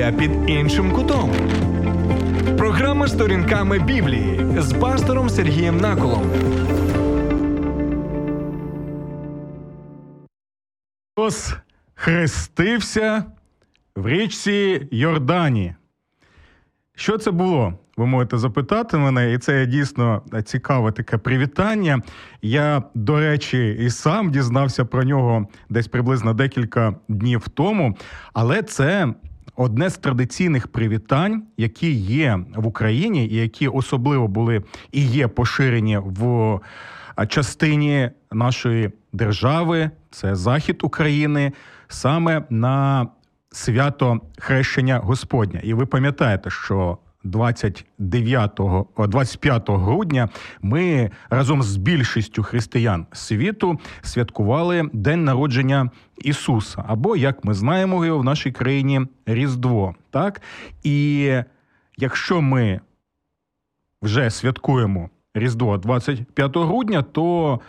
Біблія під іншим кутом. Програма сторінками Біблії з пастором Сергієм Наколом. Христос хрестився в річці Йордані. Що це було? Ви можете запитати мене, і це дійсно цікаве таке привітання. Я, до речі, і сам дізнався про нього десь приблизно декілька днів тому, але це. Одне з традиційних привітань, які є в Україні, і які особливо були і є поширені в частині нашої держави, це захід України, саме на свято хрещення Господня. І ви пам'ятаєте, що 29, 25 грудня ми разом з більшістю християн світу святкували день народження Ісуса, або як ми знаємо його в нашій країні Різдво. Так і якщо ми вже святкуємо Різдво 25 грудня, то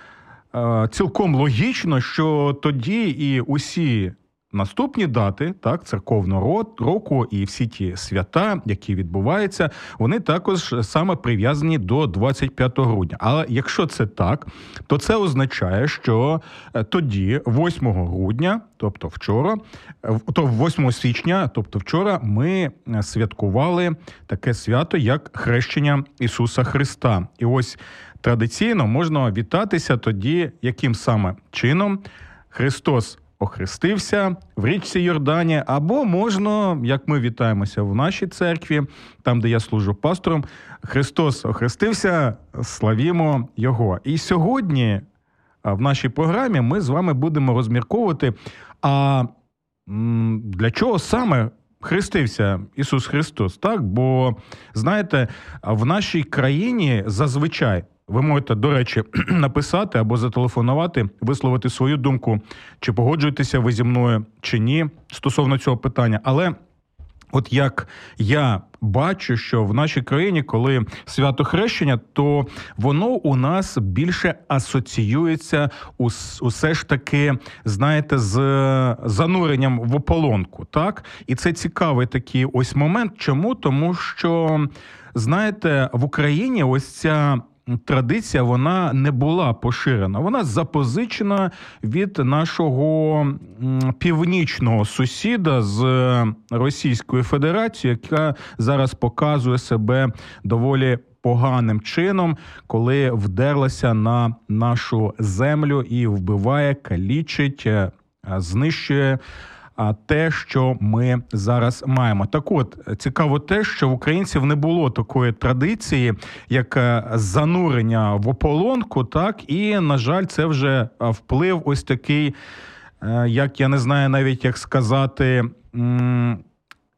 е, цілком логічно, що тоді і усі Наступні дати, так, церковного року і всі ті свята, які відбуваються, вони також саме прив'язані до 25 грудня. Але якщо це так, то це означає, що е, тоді, 8 грудня, тобто вчора, то 8 січня, тобто вчора, ми е, святкували таке свято, як хрещення Ісуса Христа. І ось традиційно можна вітатися тоді, яким саме чином Христос охрестився в річці Йордані, або можна, як ми вітаємося в нашій церкві, там де я служу пастором, Христос охрестився, славімо Його. І сьогодні в нашій програмі ми з вами будемо розмірковувати. А для чого саме хрестився Ісус Христос? Так, бо знаєте, в нашій країні зазвичай ви можете, до речі, написати або зателефонувати, висловити свою думку, чи погоджуєтеся ви зі мною чи ні стосовно цього питання. Але от як я бачу, що в нашій країні, коли свято хрещення, то воно у нас більше асоціюється усе ж таки, знаєте, з зануренням в ополонку. Так, і це цікавий такий ось момент. Чому? Тому що знаєте, в Україні ось ця традиція вона не була поширена. Вона запозичена від нашого північного сусіда з Російської Федерації, яка зараз показує себе доволі. Поганим чином, коли вдерлася на нашу землю і вбиває, калічить, е, знищує те, що ми зараз маємо. Так, от цікаво, те, що в українців не було такої традиції, як е, занурення в ополонку, так і на жаль, це вже вплив ось такий, е, як я не знаю навіть як сказати.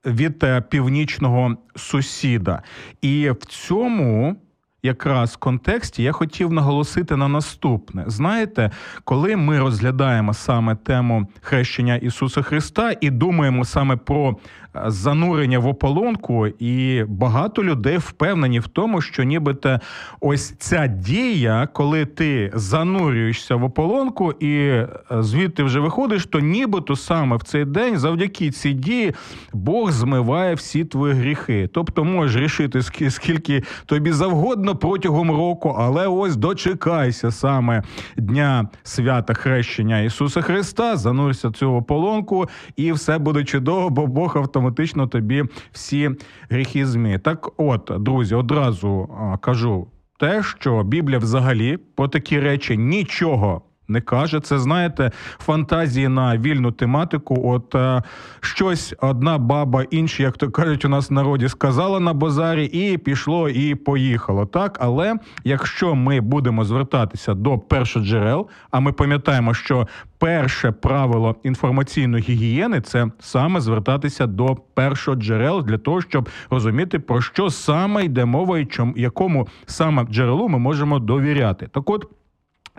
Від е, північного сусіда, і в цьому якраз контексті я хотів наголосити на наступне. Знаєте, коли ми розглядаємо саме тему хрещення Ісуса Христа і думаємо саме про занурення в ополонку, і багато людей впевнені в тому, що нібито ось ця дія, коли ти занурюєшся в ополонку і е, звідти вже виходиш, то нібито саме в цей день, завдяки цій дії, Бог змиває всі твої гріхи. Тобто можеш рішити скільки тобі завгодно протягом року, але ось дочекайся саме дня свята хрещення Ісуса Христа, занурся в цю ополонку, і все буде чудово, бо Бог автоматично тобі всі гріхи зміє. Так, от, друзі, одразу кажу те, що Біблія взагалі по такі речі нічого не каже. Це знаєте, фантазії на вільну тематику. От е, щось одна баба, інші, як то кажуть, у нас в народі сказала на базарі, і пішло, і поїхало. Так, але якщо ми будемо звертатися до першоджерел, а ми пам'ятаємо, що перше правило інформаційної гігієни це саме звертатися до першоджерел для того, щоб розуміти про що саме йде мова і чому якому саме джерелу ми можемо довіряти. Так, от.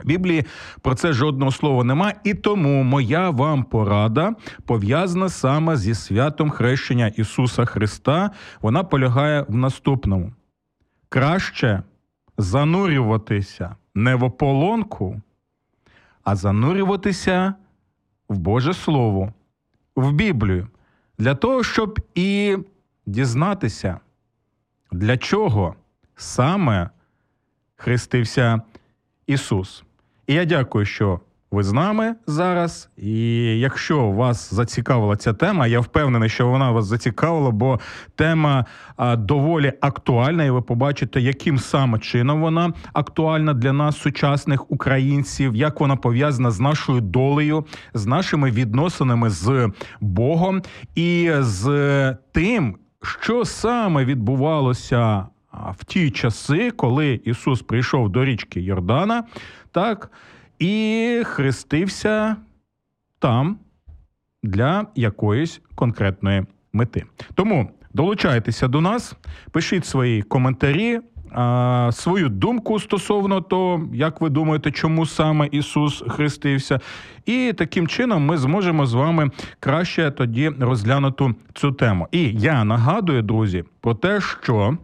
Біблії про це жодного слова нема, і тому моя вам порада пов'язана саме зі святом хрещення Ісуса Христа. Вона полягає в наступному: краще занурюватися не в ополонку, а занурюватися в Боже Слово, в Біблію. для того, щоб і дізнатися, для чого саме хрестився Ісус. І я дякую, що ви з нами зараз. І якщо вас зацікавила ця тема, я впевнений, що вона вас зацікавила, бо тема доволі актуальна, і ви побачите, яким саме чином вона актуальна для нас, сучасних українців, як вона пов'язана з нашою долею, з нашими відносинами з Богом і з тим, що саме відбувалося в ті часи, коли Ісус прийшов до річки Йордана, так і хрестився там для якоїсь конкретної мети. Тому долучайтеся до нас, пишіть свої коментарі. Свою думку стосовно того, як ви думаєте, чому саме Ісус хрестився, і таким чином ми зможемо з вами краще тоді розглянути цю тему. І я нагадую, друзі, про те, що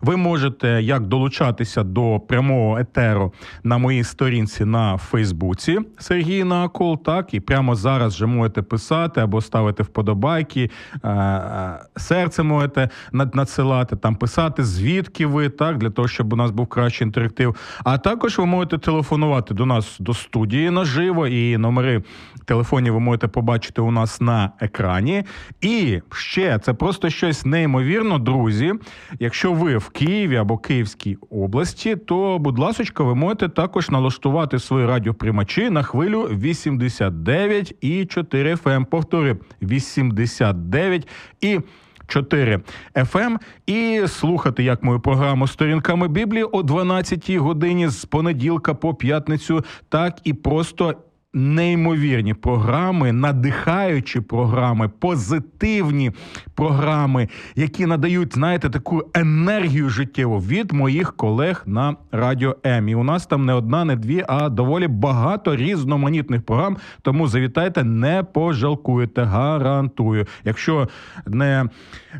ви можете як долучатися до прямого етеру на моїй сторінці на Фейсбуці Сергій Накол, так і прямо зараз вже можете писати або ставити вподобайки, е, е, серце можете надсилати, там писати, звідки ви так, для того, щоб у нас був кращий інтерактив. А також ви можете телефонувати до нас до студії наживо, і номери телефонів ви можете побачити у нас на екрані. І ще це просто щось неймовірно, друзі. Якщо ви в Києві або Київській області, то, будь ласка, ви можете також налаштувати свої радіоприймачі на хвилю 89,4 FM. Повторю, 89 і 4 FM і слухати як мою програму сторінками Біблії о 12 годині з понеділка по п'ятницю, так і просто неймовірні програми, надихаючі програми, позитивні програми, які надають, знаєте, таку енергію життєву від моїх колег на радіо М. І у нас там не одна, не дві, а доволі багато різноманітних програм. Тому завітайте, не пожалкуєте, гарантую. Якщо не,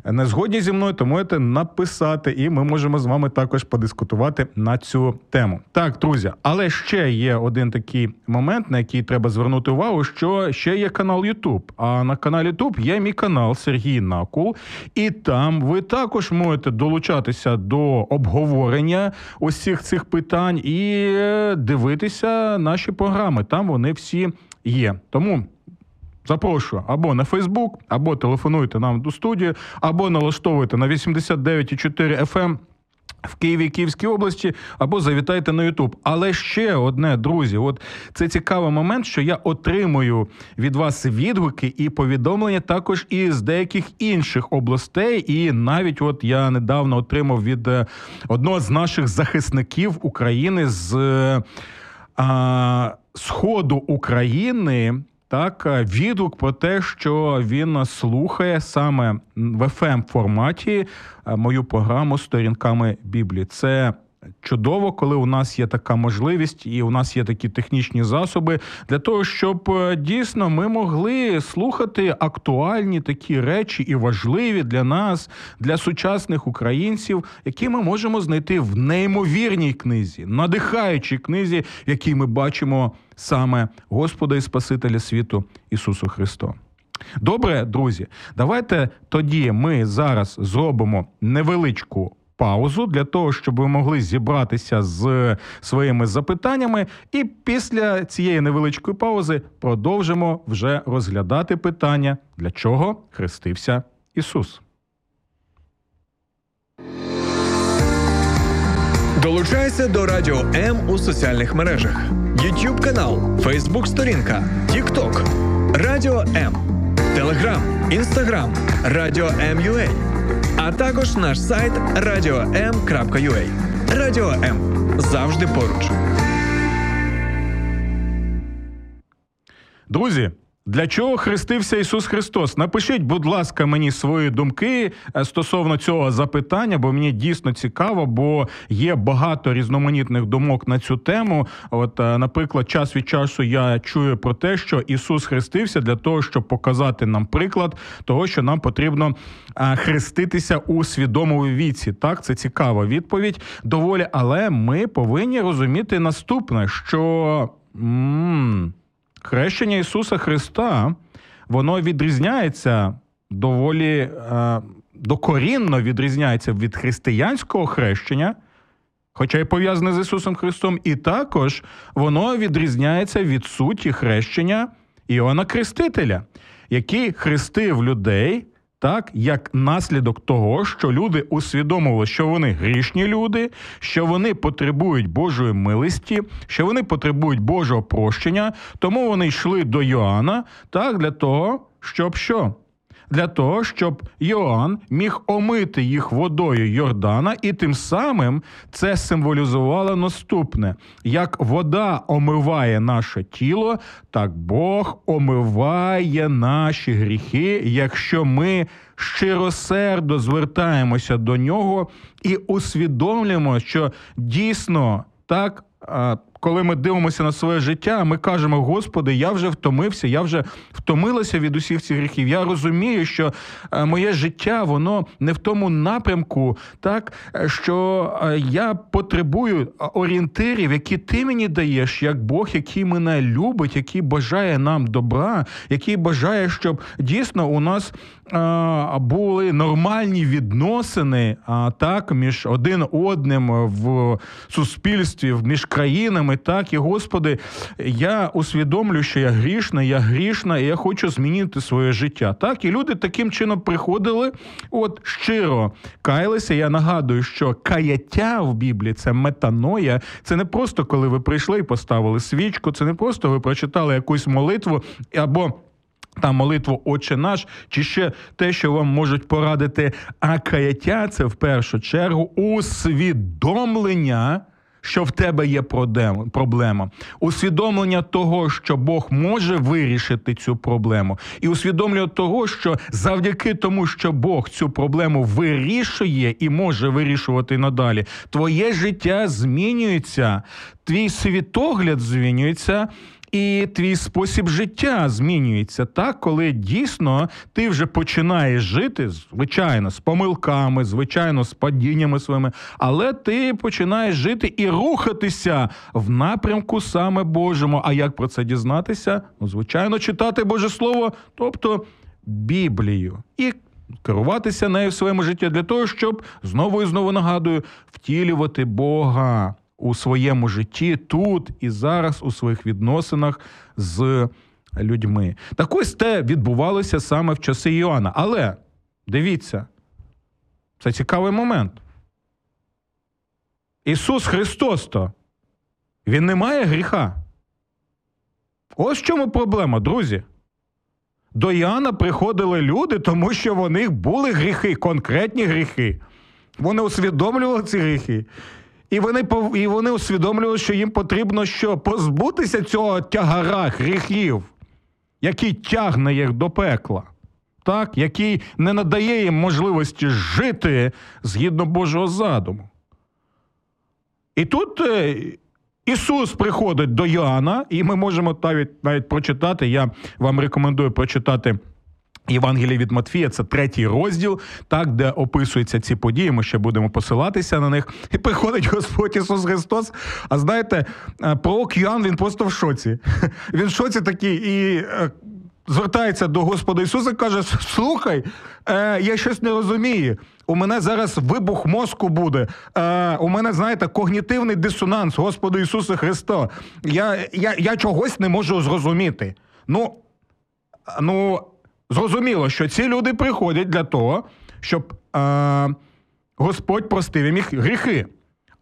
не згодні зі мною, то можете написати, і ми можемо з вами також подискутувати на цю тему. Так, друзі, але ще є один такий момент, на який треба звернути увагу, що ще є канал YouTube. А на каналі YouTube є мій канал Сергій Накул, і там ви також можете долучатися до обговорення усіх цих питань і дивитися наші програми. Там вони всі є. Тому. Запрошую або на Фейсбук, або телефонуйте нам до студії, або налаштовуйте на 89,4 FM в Києві Київській області або завітайте на Ютуб. Але ще одне, друзі, от це цікавий момент, що я отримую від вас відгуки і повідомлення також із деяких інших областей. І навіть от я недавно отримав від е, одного з наших захисників України з а, Сходу України так е, відгук про те, що він слухає саме в fm форматі е, мою програму сторінками Біблії. Це Чудово, коли у нас є така можливість, і у нас є такі технічні засоби для того, щоб е, дійсно ми могли слухати актуальні такі речі і важливі для нас, для сучасних українців, які ми можемо знайти в неймовірній книзі, надихаючій книзі, в якій ми бачимо саме Господа і Спасителя світу Ісусу Христу. Добре, друзі, давайте тоді ми зараз зробимо невеличку паузу для того, щоб ви могли зібратися з своїми запитаннями. І після цієї невеличкої паузи продовжимо вже розглядати питання, для чого хрестився Ісус. Долучайся до Радіо М у соціальних мережах: YouTube канал, Facebook сторінка, TikTok, Радіо М, Телеграм, Інстаграм, Радіо М.Ю.А а також наш сайт radio.m.ua. Радіо М завжди поруч. Друзі. Для чого хрестився Ісус Христос? Напишіть, будь ласка, мені свої думки е, стосовно цього запитання, бо мені дійсно цікаво, бо є багато різноманітних думок на цю тему. От, е, наприклад, час від часу я чую про те, що Ісус хрестився для того, щоб показати нам приклад того, що нам потрібно е, хреститися у свідомому віці. Так, це цікава відповідь доволі, але ми повинні розуміти наступне, що. М- Хрещення Ісуса Христа, воно відрізняється доволі е, докорінно відрізняється від християнського хрещення, хоча й пов'язане з Ісусом Христом, і також воно відрізняється від суті хрещення Іоанна Крестителя, який хрестив людей. Так, як наслідок того, що люди усвідомили, що вони грішні люди, що вони потребують Божої милості, що вони потребують Божого прощення, тому вони йшли до Йоанна так для того, щоб що? Для того, щоб Йоанн міг омити їх водою Йордана, і тим самим це символізувало наступне: як вода омиває наше тіло, так Бог омиває наші гріхи, якщо ми щиросердо звертаємося до нього і усвідомлюємо, що дійсно так. Коли ми дивимося на своє життя, ми кажемо: Господи, я вже втомився, я вже втомилася від усіх цих гріхів. Я розумію, що е, моє життя воно не в тому напрямку, так що е, я потребую орієнтирів, які ти мені даєш, як Бог, який мене любить, який бажає нам добра, який бажає, щоб дійсно у нас були нормальні відносини а, так між один одним в суспільстві, між країнами. Так і Господи, я усвідомлю, що я грішна, я грішна, і я хочу змінити своє життя. Так, і люди таким чином приходили, от щиро каялися. Я нагадую, що каяття в Біблії це метаноя. Це не просто коли ви прийшли і поставили свічку, це не просто ви прочитали якусь молитву або. Та молитву Отче наш, чи ще те, що вам можуть порадити, а каяття це в першу чергу усвідомлення, що в тебе є проблема, усвідомлення того, що Бог може вирішити цю проблему, і усвідомлення того, що завдяки тому, що Бог цю проблему вирішує і може вирішувати надалі, твоє життя змінюється, твій світогляд змінюється і твій спосіб життя змінюється так, коли дійсно ти вже починаєш жити, звичайно, з помилками, звичайно, з падіннями своїми, але ти починаєш жити і рухатися в напрямку саме Божому. А як про це дізнатися? Ну, звичайно, читати Боже Слово, тобто Біблію. І Керуватися нею в своєму житті для того, щоб знову і знову нагадую втілювати Бога у своєму житті тут і зараз у своїх відносинах з людьми. Так ось те відбувалося саме в часи Іоанна. Але дивіться, це цікавий момент. Ісус Христос то, Він не має гріха. Ось в чому проблема, друзі. До Іоанна приходили люди, тому що в них були гріхи, конкретні гріхи. Вони усвідомлювали ці гріхи. І вони і вони усвідомлювали, що їм потрібно що позбутися цього тягара гріхів, який тягне їх до пекла, так? який не надає їм можливості жити згідно Божого задуму. І тут е, Ісус приходить до Йоанна, і ми можемо навіть навіть прочитати. Я вам рекомендую прочитати. Євангелія від Матфія це третій розділ, так де описуються ці події. Ми ще будемо посилатися на них. І приходить Господь Ісус Христос. А знаєте, е, пророк Йоанн, він просто в шоці. Він в шоці такий і. Е, звертається до Господа Ісуса каже: Слухай, е, я щось не розумію. У мене зараз вибух мозку буде. Е, У мене, знаєте, когнітивний дисонанс, Господу Ісуса Христа. Я я, я чогось не можу зрозуміти. Ну, ну, Зрозуміло, що ці люди приходять для того, щоб е, Господь простив їм їх гріхи.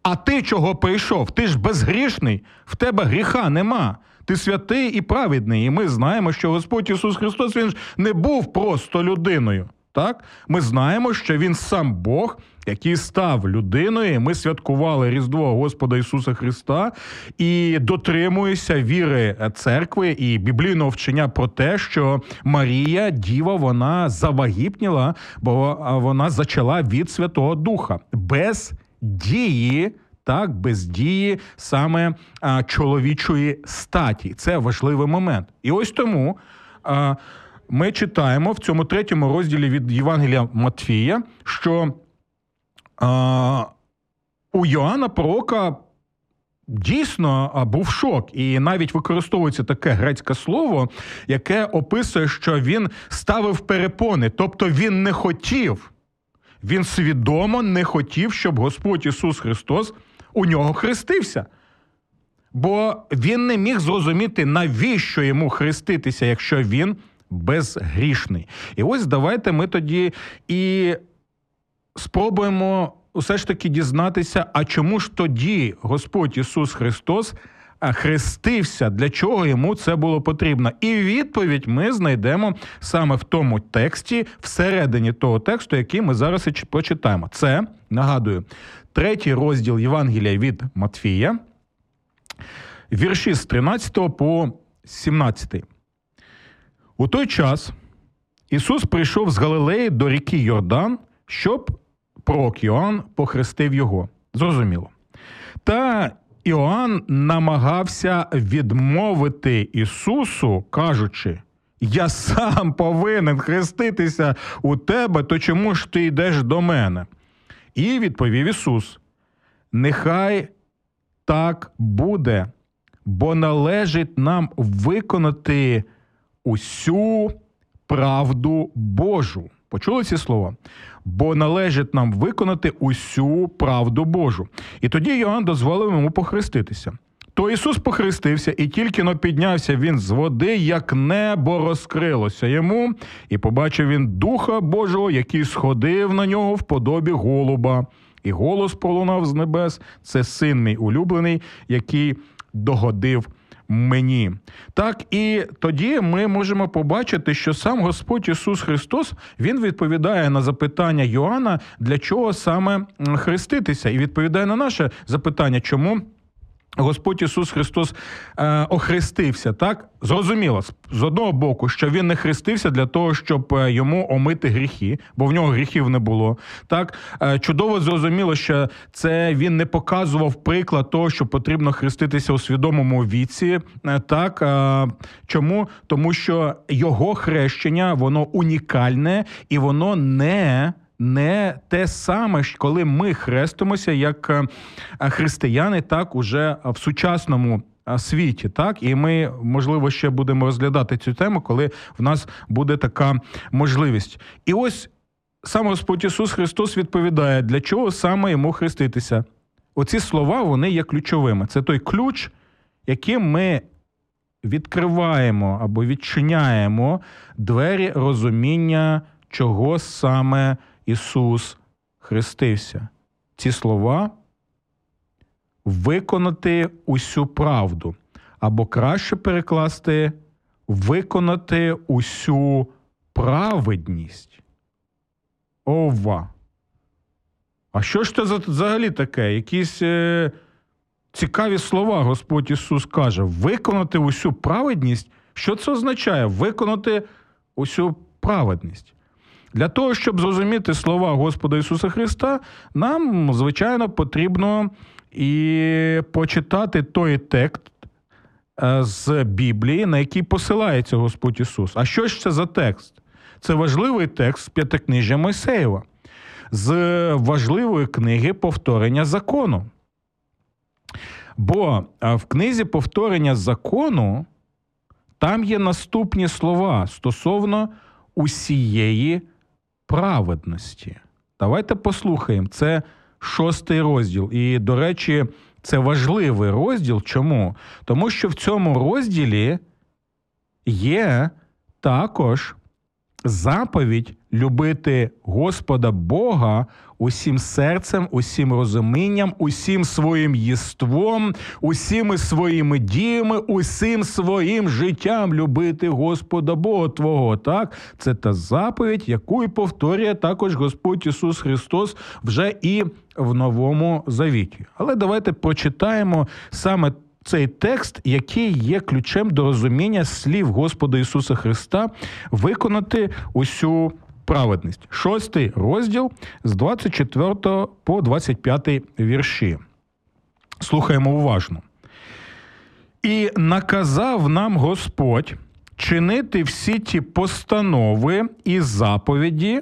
А ти чого прийшов? Ти ж безгрішний, в тебе гріха нема. Ти святий і праведний. І ми знаємо, що Господь Ісус Христос Він ж не був просто людиною. Так, ми знаємо, що він сам Бог, який став людиною. Ми святкували Різдво Господа Ісуса Христа і дотримуємося віри церкви і біблійного вчення про те, що Марія, Діва, вона завагітніла, бо вона зачала від Святого Духа без дії. Так, без дії саме а, чоловічої статі. Це важливий момент. І ось тому. А, ми читаємо в цьому третьому розділі від Євангелія Матфія, що а, у Йоанна Пророка дійсно був шок, і навіть використовується таке грецьке слово, яке описує, що він ставив перепони, тобто він не хотів, він свідомо не хотів, щоб Господь Ісус Христос у нього хрестився. Бо він не міг зрозуміти, навіщо йому хреститися, якщо він безгрішний. І ось давайте ми тоді і спробуємо усе ж таки дізнатися, а чому ж тоді Господь Ісус Христос хрестився, для чого йому це було потрібно? І відповідь ми знайдемо саме в тому тексті, всередині того тексту, який ми зараз і прочитаємо. Це нагадую, третій розділ Євангелія від Матфія, вірші з 13 по 17. У той час Ісус прийшов з Галилеї до ріки Йордан, щоб пророк Йоанн похрестив його. Зрозуміло. Та Іоанн намагався відмовити Ісусу, кажучи: Я сам повинен хреститися у тебе, то чому ж ти йдеш до мене? І відповів Ісус: Нехай так буде, бо належить нам виконати усю правду Божу. Почули ці слова? Бо належить нам виконати усю правду Божу. І тоді Йоанн дозволив йому похреститися. То Ісус похрестився, і тільки но піднявся він з води, як небо розкрилося йому, і побачив він Духа Божого, який сходив на нього в подобі голуба. І голос пролунав з небес: це син мій улюблений, який догодив мені. Так і тоді ми можемо побачити, що сам Господь Ісус Христос Він відповідає на запитання Йоанна, для чого саме хреститися, і відповідає на наше запитання, чому. Господь Ісус Христос е, охрестився, так зрозуміло з одного боку, що він не хрестився для того, щоб е, йому омити гріхи, бо в нього гріхів не було. Так е, чудово зрозуміло, що це він не показував приклад того, що потрібно хреститися у свідомому віці. Е, так е, чому? Тому що його хрещення воно унікальне і воно не не те саме, коли ми хрестимося як е, християни, так уже в сучасному е, світі. Так, і ми можливо ще будемо розглядати цю тему, коли в нас буде така можливість. І ось сам Господь Ісус Христос відповідає, для чого саме йому хреститися. Оці слова вони є ключовими. Це той ключ, яким ми. Відкриваємо або відчиняємо двері розуміння, чого саме Ісус хрестився. Ці слова виконати усю правду, або краще перекласти виконати усю праведність. Ова. А що ж це взагалі таке? Якісь е, цікаві слова Господь Ісус каже: виконати усю праведність. Що це означає? Виконати усю праведність. Для того, щоб зрозуміти слова Господа Ісуса Христа, нам, звичайно, потрібно і почитати той текст е, з Біблії, на який посилається Господь Ісус. А що ж це за текст? Це важливий текст з п'ятикнижжя Мойсеєва, з важливої книги повторення закону. Бо е, в книзі повторення закону там є наступні слова стосовно усієї праведності. Давайте послухаємо. Це шостий розділ. І, до речі, це важливий розділ. Чому? Тому що в цьому розділі є також заповідь любити Господа Бога усім серцем, усім розумінням, усім своїм єством, усіми своїми діями, усім своїм життям любити Господа Бога Твого. Так, це та заповідь, яку і повторює також Господь Ісус Христос вже і в Новому Завіті. Але давайте прочитаємо саме цей текст, який є ключем до розуміння слів Господа Ісуса Христа, виконати усю праведність. Шостий розділ з 24 по 25 вірші. Слухаємо уважно. І наказав нам Господь чинити всі ті постанови і заповіді,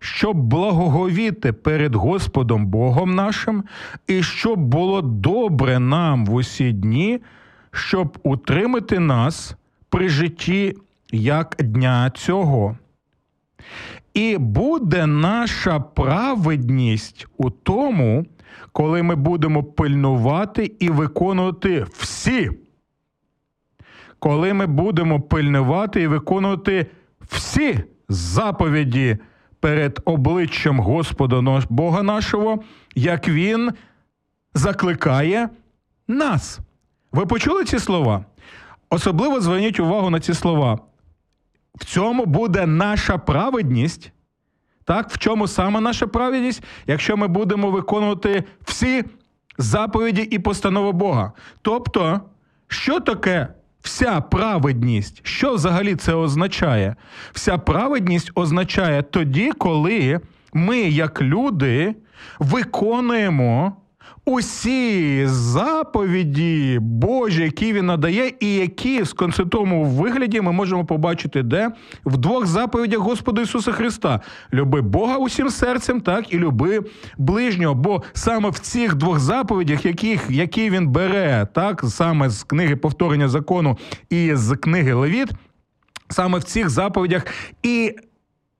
щоб благоговіти перед Господом Богом нашим, і щоб було добре нам в усі дні, щоб утримати нас при житті як дня цього. І буде наша праведність у тому, коли ми будемо пильнувати і виконувати всі. Коли ми будемо пильнувати і виконувати всі заповіді перед обличчям Господа Бога нашого, як Він закликає нас. Ви почули ці слова? Особливо зверніть увагу на ці слова. В цьому буде наша праведність. Так, в чому саме наша праведність, якщо ми будемо виконувати всі заповіді і постанови Бога. Тобто, що таке вся праведність? Що взагалі це означає? Вся праведність означає тоді, коли ми, як люди, виконуємо усі заповіді Божі, які він надає, і які в сконцентрованому вигляді ми можемо побачити, де в двох заповідях Господа Ісуса Христа: люби Бога усім серцем, так і люби ближнього. Бо саме в цих двох заповідях, яких які він бере, так саме з книги повторення закону і з книги Левіт, саме в цих заповідях і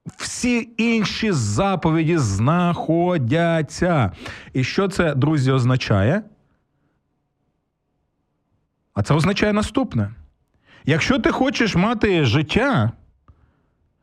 всі інші заповіді знаходяться. І що це, друзі, означає? А це означає наступне: якщо ти хочеш мати життя,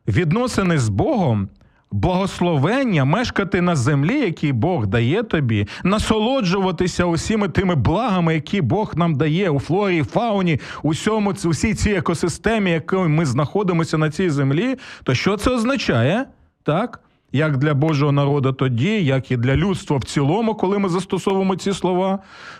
відносини з Богом, благословення, мешкати на землі, які Бог дає тобі, насолоджуватися усіми тими благами, які Бог нам дає у флорі, фауні, усьому усій цій екосистемі, якою ми знаходимося на цій землі, то що це означає? Так? Як для Божого народу тоді, як і для людства в цілому, коли ми застосовуємо ці слова,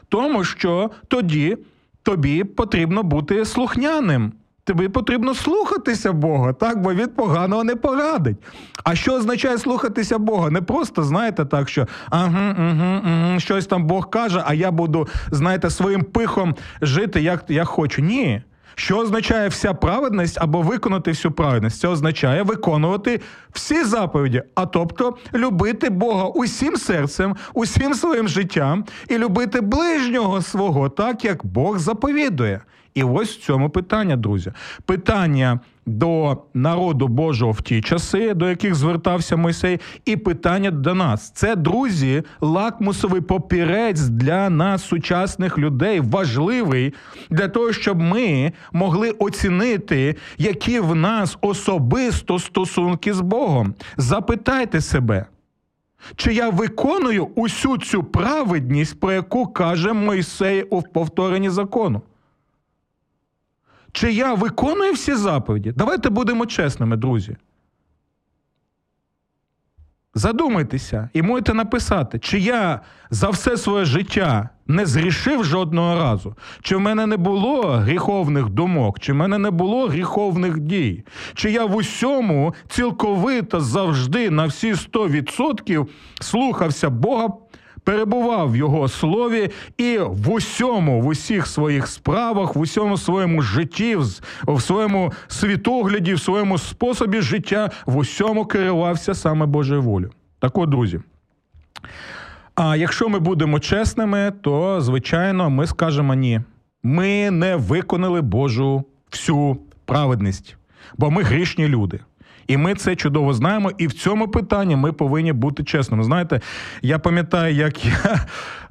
тому що тоді тобі потрібно бути слухняним. Тобі потрібно слухатися Бога, так, бо він поганого не порадить. А що означає слухатися Бога? Не просто, знаєте, так, що ага, ага, ага, щось там Бог каже, а я буду, знаєте, своїм пихом жити, як я хочу. Ні. Що означає вся праведність або виконати всю праведність? Це означає виконувати всі заповіді, а тобто любити Бога усім серцем, усім своїм життям і любити ближнього свого, так як Бог заповідує. І ось в цьому питання, друзі. Питання до народу Божого в ті часи, до яких звертався Мойсей, і питання до нас. Це, друзі, лакмусовий попірець для нас, сучасних людей, важливий для того, щоб ми могли оцінити, які в нас особисто стосунки з Богом. Запитайте себе. Чи я виконую усю цю праведність, про яку каже Мойсей у повторенні закону? Чи я виконую всі заповіді? Давайте будемо чесними, друзі. Задумайтеся і можете написати, чи я за все своє життя не зрішив жодного разу, чи в мене не було гріховних думок, чи в мене не було гріховних дій, чи я в усьому цілковито завжди на всі 100% слухався Бога перебував в його слові і в усьому, в усіх своїх справах, в усьому своєму житті, в своєму світогляді, в своєму способі життя, в усьому керувався саме Божою волю. Так от, друзі. А якщо ми будемо чесними, то звичайно ми скажемо ні. Ми не виконали Божу всю праведність, бо ми грішні люди. І ми це чудово знаємо. І в цьому питанні ми повинні бути чесними. Знаєте, я пам'ятаю, як я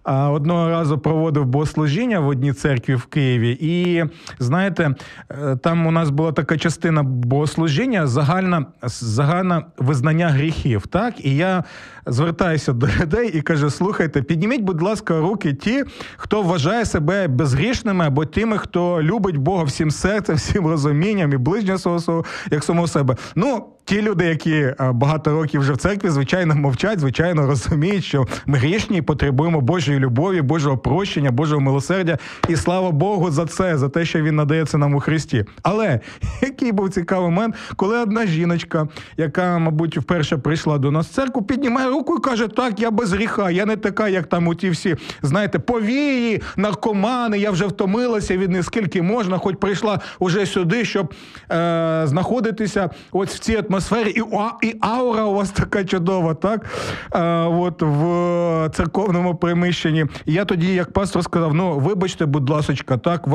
одного разу проводив богослужіння в одній церкві в Києві, і знаєте, е, там у нас була така частина богослужіння, загальна загальне визнання гріхів. Так, і я звертаюся до людей і кажу: слухайте, підніміть, будь ласка, руки ті, хто вважає себе безгрішними, або тими, хто любить Бога всім серцем, всім розумінням і ближнього свого як самого себе. Ну. Ті люди, які е, багато років вже в церкві, звичайно, мовчать, звичайно, розуміють, що ми грішні і потребуємо Божої любові, Божого прощення, Божого милосердя. І слава Богу за це, за те, що він надається нам у Христі. Але який був цікавий момент, коли одна жіночка, яка, мабуть, вперше прийшла до нас в церкву, піднімає руку і каже: Так, я без гріха, я не така, як там у ті всі, знаєте, повії, наркомани, я вже втомилася від них скільки можна, хоч прийшла уже сюди, щоб е- знаходитися ось в цій атмосфері атмосфері, і, і аура у вас така чудова, так? А, от В церковному приміщенні. Я тоді, як пастор, сказав: ну, вибачте, будь ласка, так,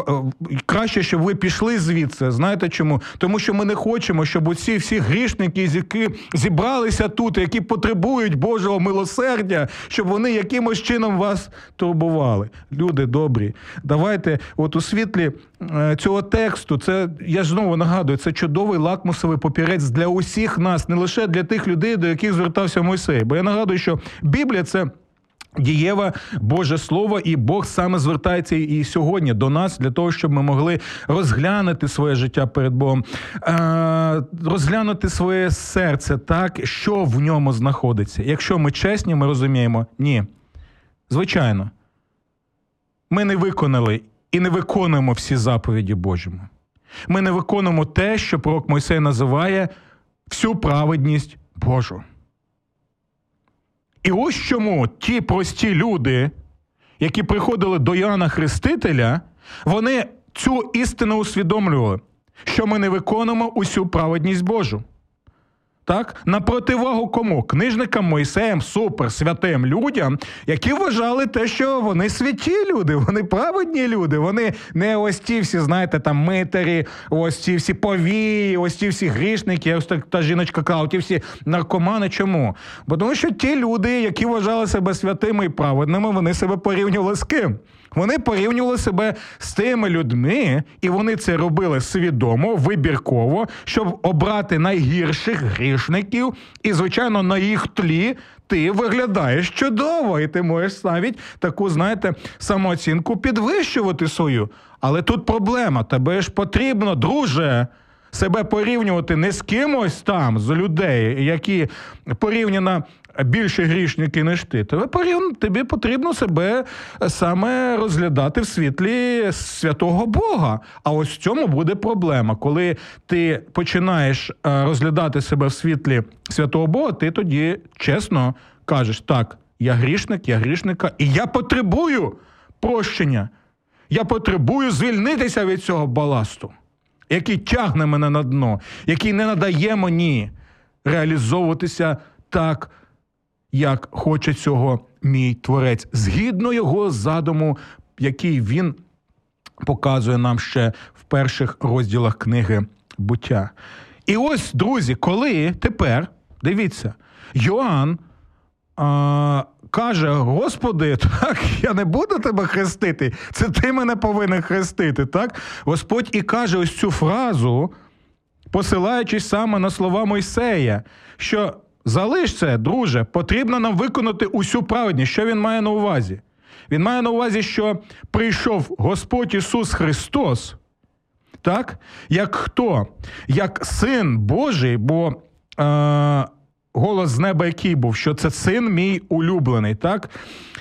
краще, щоб ви пішли звідси. Знаєте чому? Тому що ми не хочемо, щоб оці всі грішники, які зібралися тут, які потребують Божого милосердя, щоб вони якимось чином вас турбували. Люди добрі, давайте, от у світлі е, цього тексту, це я ж знову нагадую, це чудовий лакмусовий папірець для усіх нас, не лише для тих людей, до яких звертався Мойсей. Бо я нагадую, що Біблія це. Дієве Боже Слово, і Бог саме звертається і сьогодні до нас для того, щоб ми могли розглянути своє життя перед Богом, е, розглянути своє серце так, що в ньому знаходиться. Якщо ми чесні, ми розуміємо, ні. Звичайно, ми не виконали і не виконуємо всі заповіді Божими. Ми не виконуємо те, що пророк Мойсей називає всю праведність Божу. І ось чому ті прості люди, які приходили до Іоанна Хрестителя, вони цю істину усвідомлювали, що ми не виконуємо усю праведність Божу. Так, на противагу кому? Книжникам Мойсеєм, супер святим людям, які вважали те, що вони святі люди, вони праведні люди, вони не ось ті всі, знаєте, там митарі, ось ті всі повії, ось ті всі грішники, ось так та жіночка кала, ті всі наркомани. Чому? Бо тому що ті люди, які вважали себе святими і праведними, вони себе порівнювали з ким? Вони порівнювали себе з тими людьми, і вони це робили свідомо, вибірково, щоб обрати найгірших грішників, і, звичайно, на їх тлі. Ти виглядаєш чудово, і ти можеш навіть таку, знаєте, самооцінку підвищувати свою. Але тут проблема. Тебе ж потрібно, друже, себе порівнювати не з кимось там, з людей, які порівняно більше грішники, ніж ти. Тобі потрібно себе саме розглядати в світлі святого Бога. А ось в цьому буде проблема. Коли ти починаєш е, розглядати себе в світлі святого Бога, ти тоді чесно кажеш, так, я грішник, я грішника, і я потребую прощення. Я потребую звільнитися від цього баласту який тягне мене на дно, який не надає мені реалізовуватися так, як хоче цього мій творець, згідно його задуму, який він показує нам ще в перших розділах книги буття. І ось, друзі, коли тепер дивіться, Йоанн а, каже: Господи, так я не буду тебе хрестити, це ти мене повинен хрестити. так? Господь і каже ось цю фразу, посилаючись саме на слова Мойсея, що залиш це, друже, потрібно нам виконати усю праведність. Що він має на увазі? Він має на увазі, що прийшов Господь Ісус Христос, так? Як хто? Як син Божий, бо. Е- голос з неба, який був, що це син мій улюблений, так?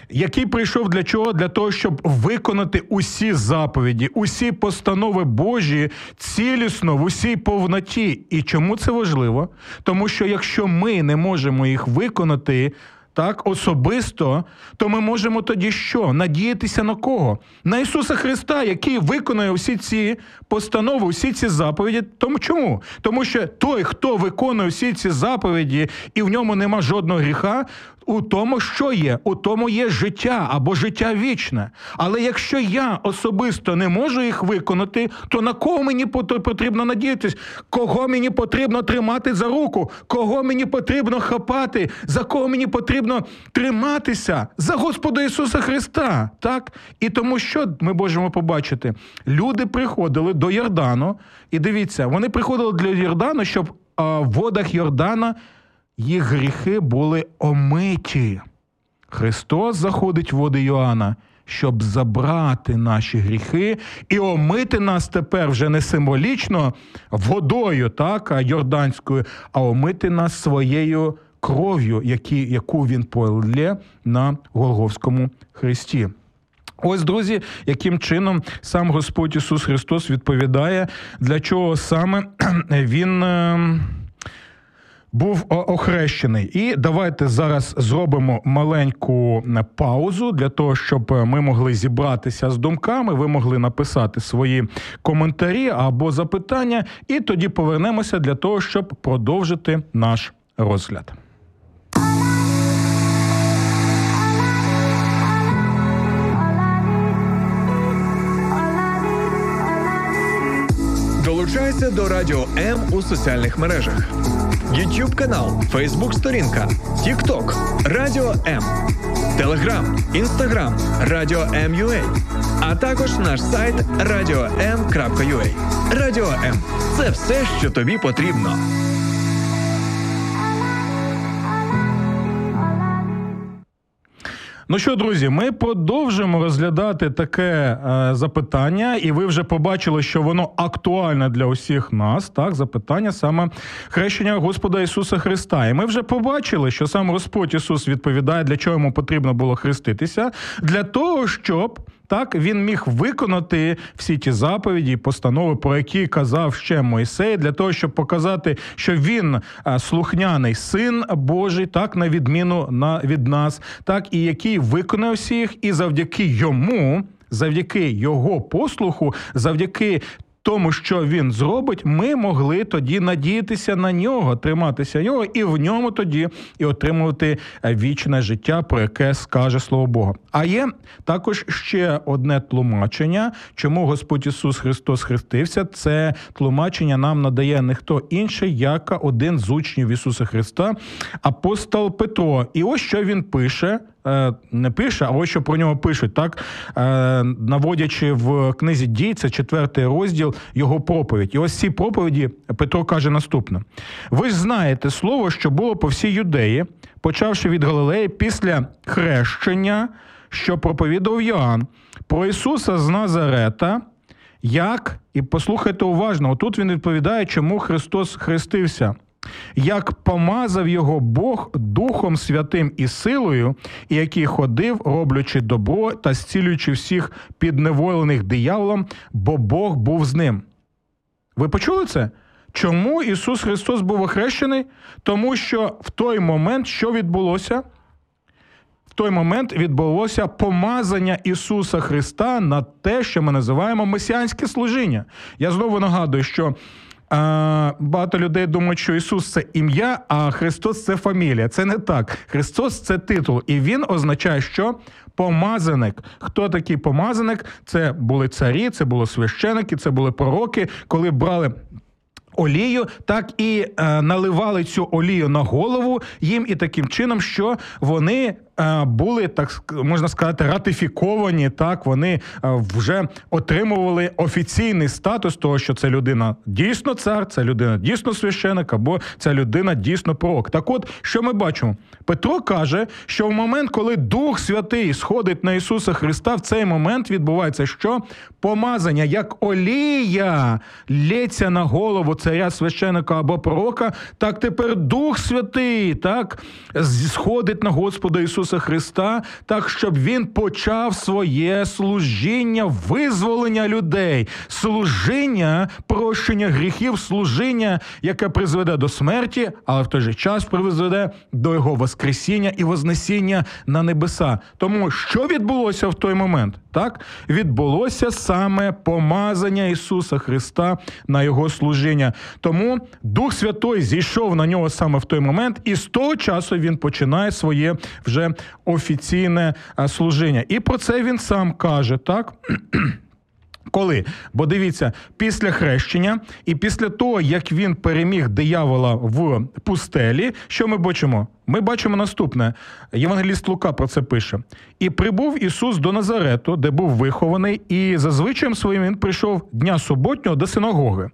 Який прийшов для чого? Для того, щоб виконати усі заповіді, усі постанови Божі цілісно в усій повноті. І чому це важливо? Тому що якщо ми не можемо їх виконати, так, особисто, то ми можемо тоді що? Надіятися на кого? На Ісуса Христа, який виконує всі ці постанови, всі ці заповіді. Тому чому? Тому що той, хто виконує всі ці заповіді, і в ньому нема жодного гріха, у тому, що є, у тому є життя або життя вічне. Але якщо я особисто не можу їх виконати, то на кого мені потрібно надіятись? Кого мені потрібно тримати за руку? Кого мені потрібно хапати? За кого мені потрібно триматися? За Господа Ісуса Христа. Так? І тому, що ми можемо побачити? Люди приходили до Йордану, і дивіться, вони приходили до Йордану, щоб в водах Йордана їх гріхи були омиті. Христос заходить в води Йоанна, щоб забрати наші гріхи і омити нас тепер вже не символічно водою, так, а йорданською, а омити нас своєю кров'ю, які, яку він полє на Голговському Христі. Ось, друзі, яким чином сам Господь Ісус Христос відповідає, для чого саме Він. Був охрещений. І давайте зараз зробимо маленьку е, паузу для того, щоб е, ми могли зібратися з думками. Ви могли написати свої коментарі або запитання, і тоді повернемося для того, щоб продовжити наш розгляд. Долучайся до Радіо М у соціальних мережах: YouTube канал, Facebook сторінка, TikTok, Радіо М, Telegram, Instagram, Радіо М.Ю.А. а також наш сайт radio.m.ua. Радіо М це все, що тобі потрібно. Ну що, друзі, ми продовжимо розглядати таке е, запитання, і ви вже побачили, що воно актуальне для усіх нас. Так, запитання саме хрещення Господа Ісуса Христа. І ми вже побачили, що сам Господь Ісус відповідає, для чого йому потрібно було хреститися, для того, щоб. Так він міг виконати всі ті заповіді, постанови, про які казав ще Мойсей, для того, щоб показати, що він слухняний син Божий, так на відміну на від нас, так і який виконав всіх, і завдяки йому, завдяки його послуху, завдяки. Тому, що він зробить, ми могли тоді надіятися на нього, триматися нього, і в ньому тоді і отримувати е, вічне життя, про яке скаже слово Бога. А є також ще одне тлумачення, чому Господь Ісус Христос хрестився. Це тлумачення нам надає не хто інший, як один з учнів Ісуса Христа, апостол Петро. І ось що він пише. Е, Не пише, а ось що про нього пишуть, так е, наводячи в книзі дій, це четвертий розділ його проповідь. І ось ці проповіді Петро каже наступне: ви ж знаєте слово, що було по всій юдеї, почавши від Галилеї після хрещення, що проповідав Йоанн, про Ісуса з Назарета. Як, і послухайте уважно, отут він відповідає, чому Христос хрестився. Як помазав його Бог Духом Святим і силою, і який ходив, роблячи добро та зцілюючи всіх підневолених дияволом, бо Бог був з ним. Ви почули це? Чому Ісус Христос був охрещений? Тому що в той момент, що відбулося? В той момент відбулося помазання Ісуса Христа на те, що ми називаємо месіанське служіння. Я знову нагадую, що. Багато людей думають, що Ісус це ім'я, а Христос це фамілія. Це не так. Христос це титул, і Він означає, що помазаник. Хто такий помазаник? Це були царі, це були священики, це були пророки, коли брали. Олію, так і е, наливали цю олію на голову їм, і таким чином, що вони були так можна сказати ратифіковані. Так вони е, вже отримували офіційний статус того, що це людина дійсно цар, це людина дійсно священик, або ця людина дійсно пророк. Так, от що ми бачимо, Петро каже, що в момент, коли Дух Святий сходить на Ісуса Христа, в цей момент відбувається що помазання як олія лється на голову царя священика або пророка, так тепер Дух Святий так сходить на Господа Ісуса Христа, так щоб він почав своє служіння визволення людей, служіння прощення гріхів, служіння, яке призведе до смерті, але в той же час призведе до його воскресіння і вознесіння на небеса. Тому що відбулося в той момент? Так відбулося саме помазання Ісуса Христа на його служіння. Тому Дух Святой зійшов на нього саме в той момент, і з того часу він починає своє вже офіційне а, служіння. І про це він сам каже, так. Коли? Бо дивіться, після хрещення і після того, як він переміг диявола в пустелі, що ми бачимо? Ми бачимо наступне. Євангеліст Лука про це пише: і прибув Ісус до Назарету, де був вихований, і за звичаєм своїм він прийшов дня суботнього до синагоги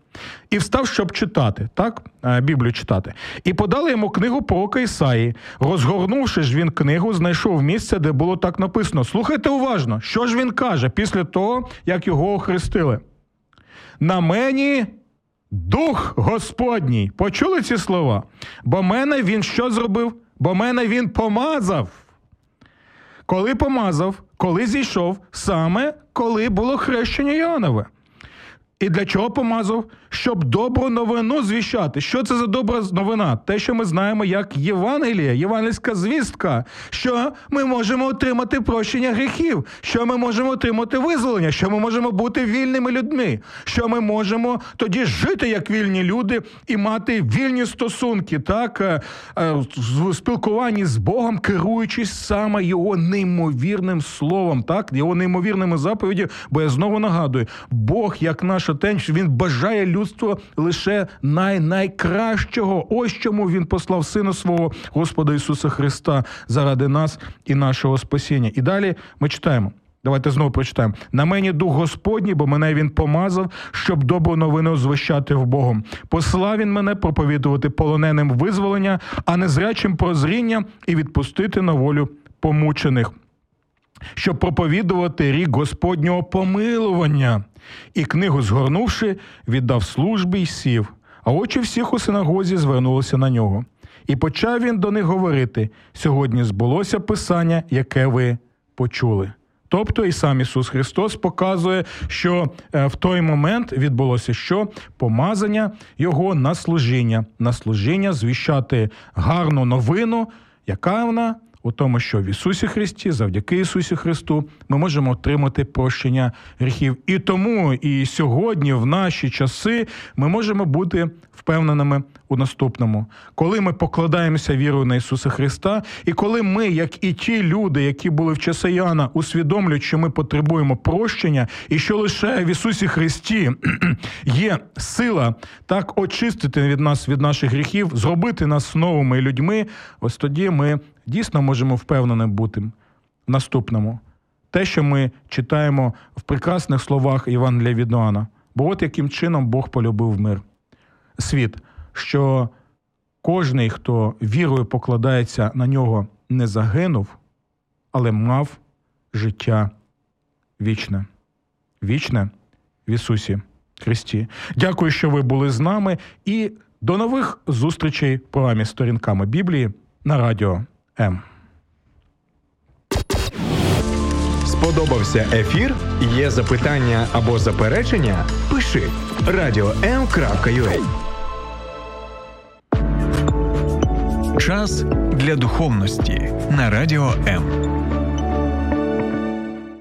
і встав, щоб читати, так Е, Біблію читати. І подали йому книгу пророка Ісаї. Розгорнувши ж він книгу, знайшов місце, де було так написано: слухайте уважно, що ж він каже після того, як його охрестили. На мені дух Господній. Почули ці слова? Бо мене він що зробив? Бо мене він помазав. Коли помазав, коли зійшов, саме коли було хрещення Іоаннове. І для чого помазав? Щоб добру новину звіщати. Що це за добра новина? Те, що ми знаємо, як Євангелія, євангельська звістка, що ми можемо отримати прощення гріхів, що ми можемо отримати визволення, що ми можемо бути вільними людьми, що ми можемо тоді жити як вільні люди і мати вільні стосунки, так е, е, в спілкуванні з Богом, керуючись саме його неймовірним словом, так його неймовірними заповіді. Бо я знову нагадую, Бог як наш що він бажає людство лише най-найкращого. Ось чому він послав сина свого Господа Ісуса Христа заради нас і нашого спасіння. І далі ми читаємо. Давайте знову прочитаємо. На мені дух Господній, бо мене він помазав, щоб добру новину звищати в Богом. Послав він мене проповідувати полоненим визволення, а не зрячим прозріння і відпустити на волю помучених щоб проповідувати рік Господнього помилування, і книгу, згорнувши, віддав службі й сів, а очі всіх у синагозі звернулися на нього. І почав він до них говорити: сьогодні збулося Писання, яке ви почули. Тобто і сам Ісус Христос показує, що е, в той момент відбулося що? Помазання Його на служіння, на служіння звіщати гарну новину, яка вона у тому, що в Ісусі Христі, завдяки Ісусі Христу, ми можемо отримати прощення гріхів. І тому і сьогодні, в наші часи, ми можемо бути впевненими у наступному, коли ми покладаємося вірою на Ісуса Христа, і коли ми, як і ті люди, які були в часи Яна, усвідомлюють, що ми потребуємо прощення, і що лише в Ісусі Христі є сила так очистити від нас від наших гріхів, зробити нас новими людьми, ось тоді ми дійсно можемо впевненим бути в наступному. Те, що ми читаємо в прекрасних словах Івангелія від Ноана. Бо от яким чином Бог полюбив мир. Світ, що кожний, хто вірою покладається на нього, не загинув, але мав життя вічне. Вічне в Ісусі Христі. Дякую, що ви були з нами, і до нових зустрічей в програмі сторінками Біблії на радіо М. Сподобався ефір? Є запитання або заперечення? Пиши radio.m.ua Час для духовності на радіо М.